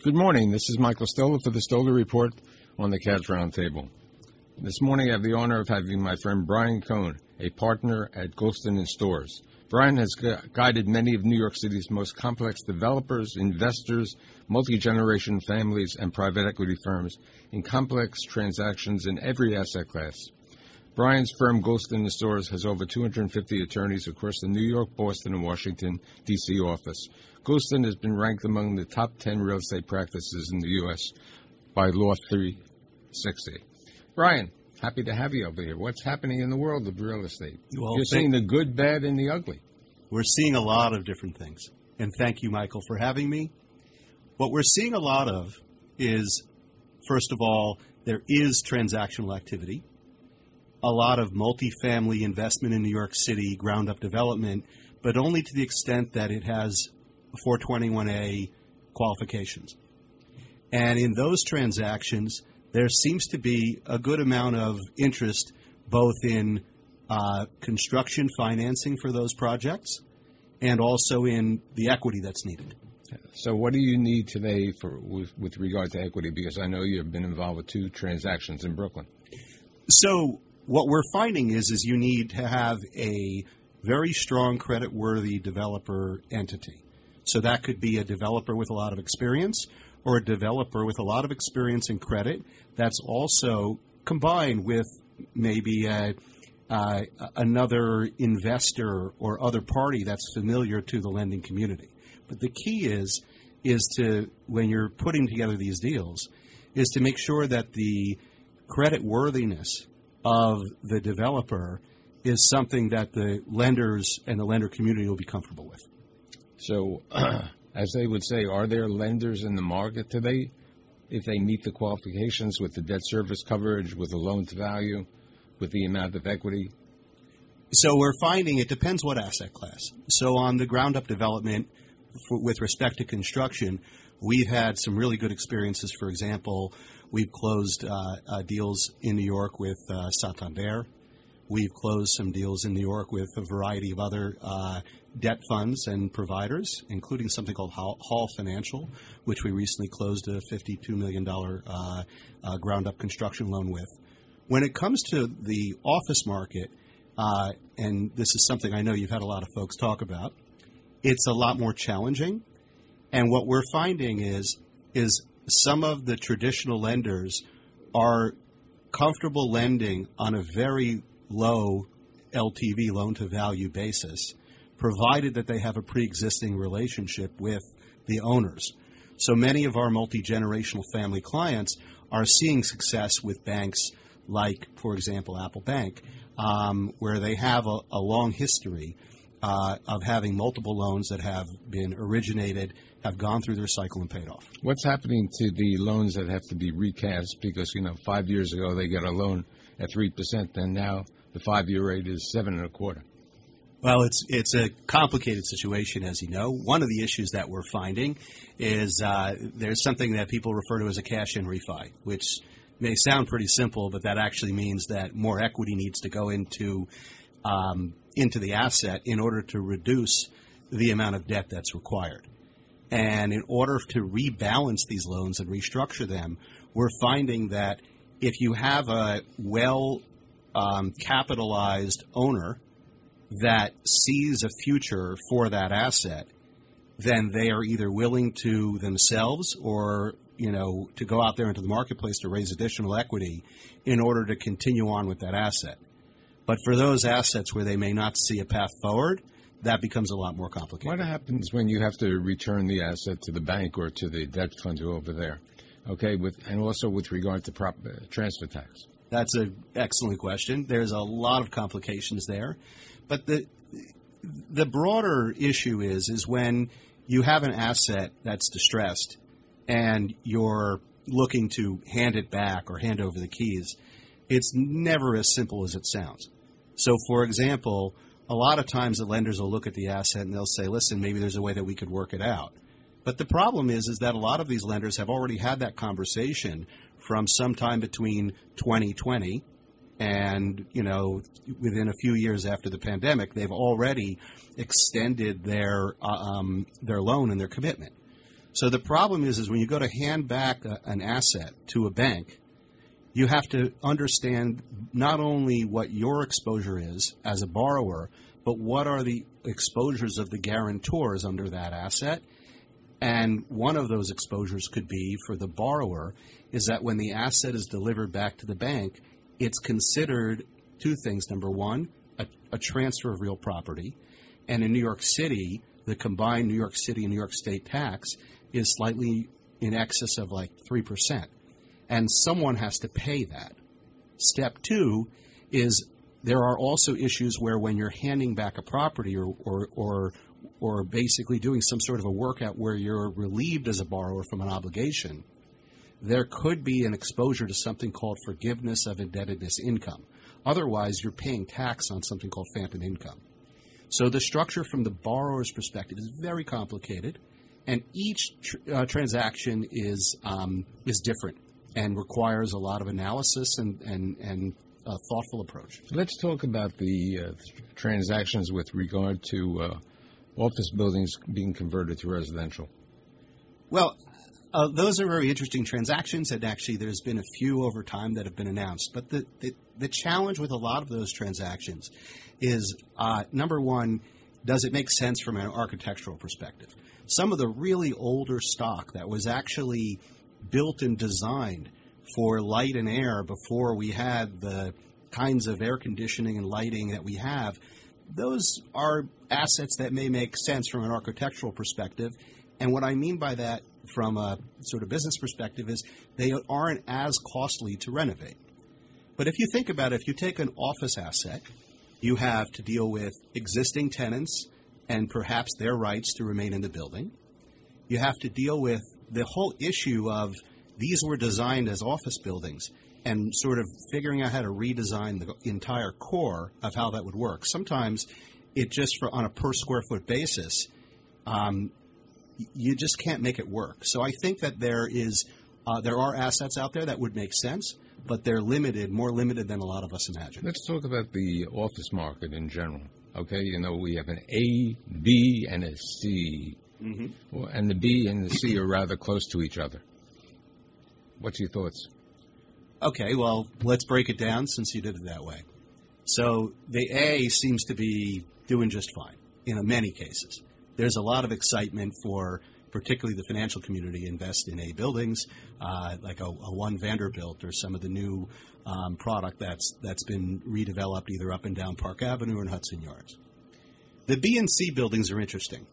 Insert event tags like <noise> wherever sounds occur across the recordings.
Good morning. This is Michael Stoler for the Stoler Report on the Cash Roundtable. This morning I have the honor of having my friend Brian Cohen, a partner at Goulston and Storrs. Brian has gu- guided many of New York City's most complex developers, investors, multi-generation families, and private equity firms in complex transactions in every asset class. Brian's firm, Goulston and Storrs, has over 250 attorneys across the New York, Boston, and Washington, D.C. office. Goulston has been ranked among the top 10 real estate practices in the U.S. by Law 360. Brian, happy to have you over here. What's happening in the world of real estate? Well, You're seeing the good, bad, and the ugly. We're seeing a lot of different things. And thank you, Michael, for having me. What we're seeing a lot of is, first of all, there is transactional activity, a lot of multifamily investment in New York City, ground up development, but only to the extent that it has 421A qualifications. And in those transactions, there seems to be a good amount of interest both in uh, construction financing for those projects and also in the equity that's needed. So, what do you need today for with, with regard to equity? Because I know you've been involved with two transactions in Brooklyn. So what we're finding is is you need to have a very strong credit worthy developer entity. So that could be a developer with a lot of experience or a developer with a lot of experience in credit that's also combined with maybe a, uh, another investor or other party that's familiar to the lending community. But the key is is to when you're putting together these deals is to make sure that the credit worthiness of the developer is something that the lenders and the lender community will be comfortable with. So, <clears throat> as they would say, are there lenders in the market today if they meet the qualifications with the debt service coverage, with the loan to value, with the amount of equity? So we're finding it depends what asset class. So on the ground up development, for, with respect to construction, we've had some really good experiences. For example, we've closed uh, uh, deals in New York with uh, Santander. We've closed some deals in New York with a variety of other uh, debt funds and providers, including something called Hall, Financial, which we recently closed a $52 million ground up construction loan with. When it comes to the office market, uh, and this is something I know you've had a lot of folks talk about, it's a lot more challenging. And what we're finding is is some of the traditional lenders are comfortable lending on a very low LTV loan to value basis, provided that they have a pre existing relationship with the owners. So many of our multi generational family clients are seeing success with banks like, for example, Apple Bank, um, where they have a, a long history uh, of having multiple loans that have been originated, have gone through their cycle and paid off. What's happening to the loans that have to be recast? Because, you know, five years ago they got a loan at 3%, and now the five year rate is seven and a quarter. Well, it's it's a complicated situation, as you know. One of the issues that we're finding is uh, there's something that people refer to as a cash-in refi, which may sound pretty simple, but that actually means that more equity needs to go into um, into the asset in order to reduce the amount of debt that's required. And in order to rebalance these loans and restructure them, we're finding that if you have a well um, capitalized owner that sees a future for that asset, then they are either willing to themselves or you know to go out there into the marketplace to raise additional equity in order to continue on with that asset. But for those assets where they may not see a path forward, that becomes a lot more complicated. What happens when you have to return the asset to the bank or to the debt fund over there? Okay, with and also with regard to prop, uh, transfer tax. That's an excellent question. There's a lot of complications there, but the the broader issue is is when you have an asset that's distressed and you're looking to hand it back or hand over the keys. It's never as simple as it sounds. So, for example, a lot of times the lenders will look at the asset and they'll say, "Listen, maybe there's a way that we could work it out." But the problem is, is that a lot of these lenders have already had that conversation from sometime between 2020 and you know within a few years after the pandemic, they've already extended their uh, um, their loan and their commitment. So the problem is, is when you go to hand back a, an asset to a bank, you have to understand not only what your exposure is as a borrower, but what are the exposures of the guarantors under that asset. And one of those exposures could be for the borrower is that when the asset is delivered back to the bank, it's considered two things. Number one, a, a transfer of real property. And in New York City, the combined New York City and New York State tax is slightly in excess of like 3%. And someone has to pay that. Step two is there are also issues where when you're handing back a property or, or, or, or basically doing some sort of a workout where you're relieved as a borrower from an obligation, there could be an exposure to something called forgiveness of indebtedness income. Otherwise, you're paying tax on something called phantom income. So the structure from the borrower's perspective is very complicated, and each tr- uh, transaction is um, is different and requires a lot of analysis and and and a thoughtful approach. Let's talk about the uh, transactions with regard to uh, office buildings being converted to residential. Well, uh, those are very interesting transactions, and actually, there's been a few over time that have been announced. But the, the, the challenge with a lot of those transactions is uh, number one, does it make sense from an architectural perspective? Some of the really older stock that was actually built and designed for light and air before we had the kinds of air conditioning and lighting that we have, those are assets that may make sense from an architectural perspective. And what I mean by that from a sort of business perspective is they aren't as costly to renovate. But if you think about it, if you take an office asset, you have to deal with existing tenants and perhaps their rights to remain in the building. You have to deal with the whole issue of these were designed as office buildings and sort of figuring out how to redesign the entire core of how that would work. Sometimes it just for on a per square foot basis, um, you just can't make it work. So I think that there is uh, there are assets out there that would make sense, but they're limited, more limited than a lot of us imagine. Let's talk about the office market in general. Okay, you know we have an A, B, and a C. Mm-hmm. Well, and the B and the C are rather close to each other. What's your thoughts? Okay, well, let's break it down since you did it that way. So the A seems to be doing just fine in many cases. There's a lot of excitement for particularly the financial community invest in A buildings, uh, like a, a, One Vanderbilt or some of the new um, product that's that's been redeveloped either up and down Park Avenue or in Hudson Yards. The B and C buildings are interesting.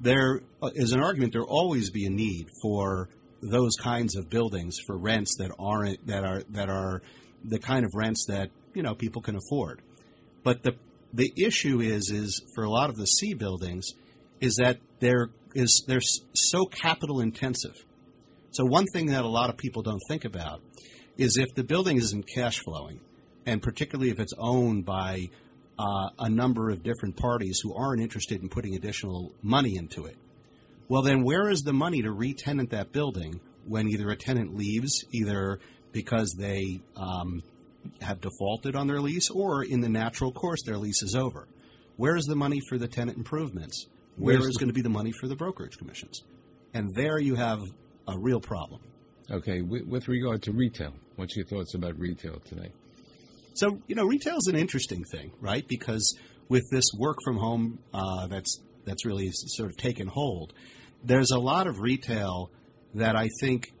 There uh, an argument there will always be a need for those kinds of buildings for rents that aren't that are that are the kind of rents that you know people can afford. But the the issue is is for a lot of the C buildings is that they're is they're so capital intensive. So one thing that a lot of people don't think about is if the building isn't cash flowing, and particularly if it's owned by uh, a number of different parties who aren't interested in putting additional money into it, well, then where is the money to re-tenant that building when either a tenant leaves, either because they um, have defaulted on their lease or in the natural course their lease is over? Where is the money for the tenant improvements? Where Where's is going to be the money for the brokerage commissions? And there you have a real problem. Okay, with, with regard to retail, what's your thoughts about retail today? So, you know, retail is an interesting thing, right? Because with this work from home uh, that's that's really sort of taken hold, there's a lot of retail that I think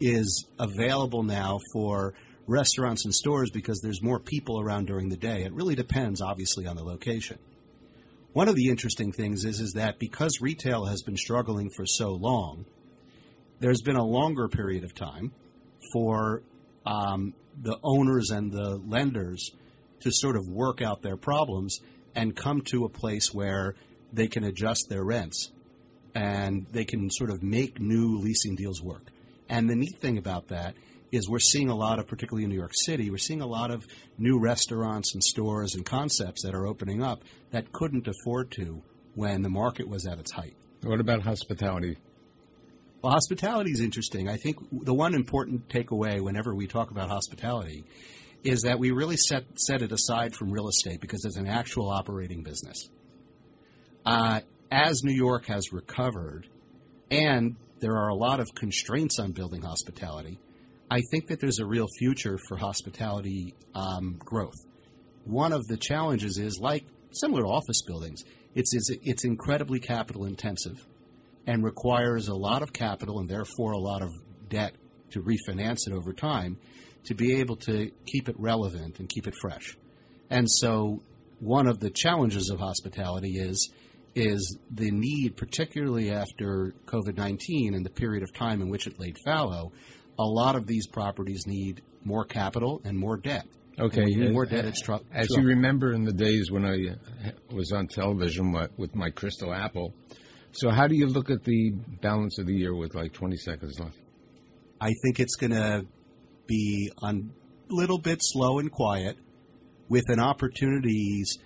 is available now for restaurants and stores because there's more people around during the day. It really depends, obviously, on the location. One of the interesting things is, is that because retail has been struggling for so long, there's been a longer period of time for um, the owners and the lenders to sort of work out their problems and come to a place where they can adjust their rents and they can sort of make new leasing deals work. And the neat thing about that is we're seeing a lot of, particularly in New York City, we're seeing a lot of new restaurants and stores and concepts that are opening up that couldn't afford to when the market was at its height. What about hospitality? Well, hospitality is interesting. I think the one important takeaway whenever we talk about hospitality is that we really set, set it aside from real estate because it's an actual operating business. Uh, as New York has recovered, and there are a lot of constraints on building hospitality, I think that there's a real future for hospitality um, growth. One of the challenges is, like similar to office buildings, it's, it's, it's incredibly capital intensive and requires a lot of capital and therefore a lot of debt to refinance it over time to be able to keep it relevant and keep it fresh. And so, one of the challenges of hospitality is is the need, particularly after COVID nineteen and the period of time in which it laid fallow. A lot of these properties need more capital and more debt. Okay, And more debt. It's As you remember in the days when I was on television with my Crystal Apple, so how do you look at the balance of the year with like 20 seconds left? I think it's going to be a little bit slow and quiet with an opportunities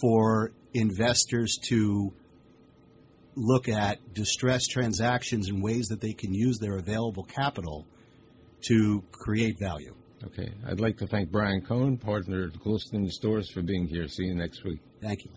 for investors to look at distressed transactions and ways that they can use their available capital to create value. Okay, I'd like to thank Brian Cohen, partner at Goulston Storrs, for being here. See you next week. Thank you.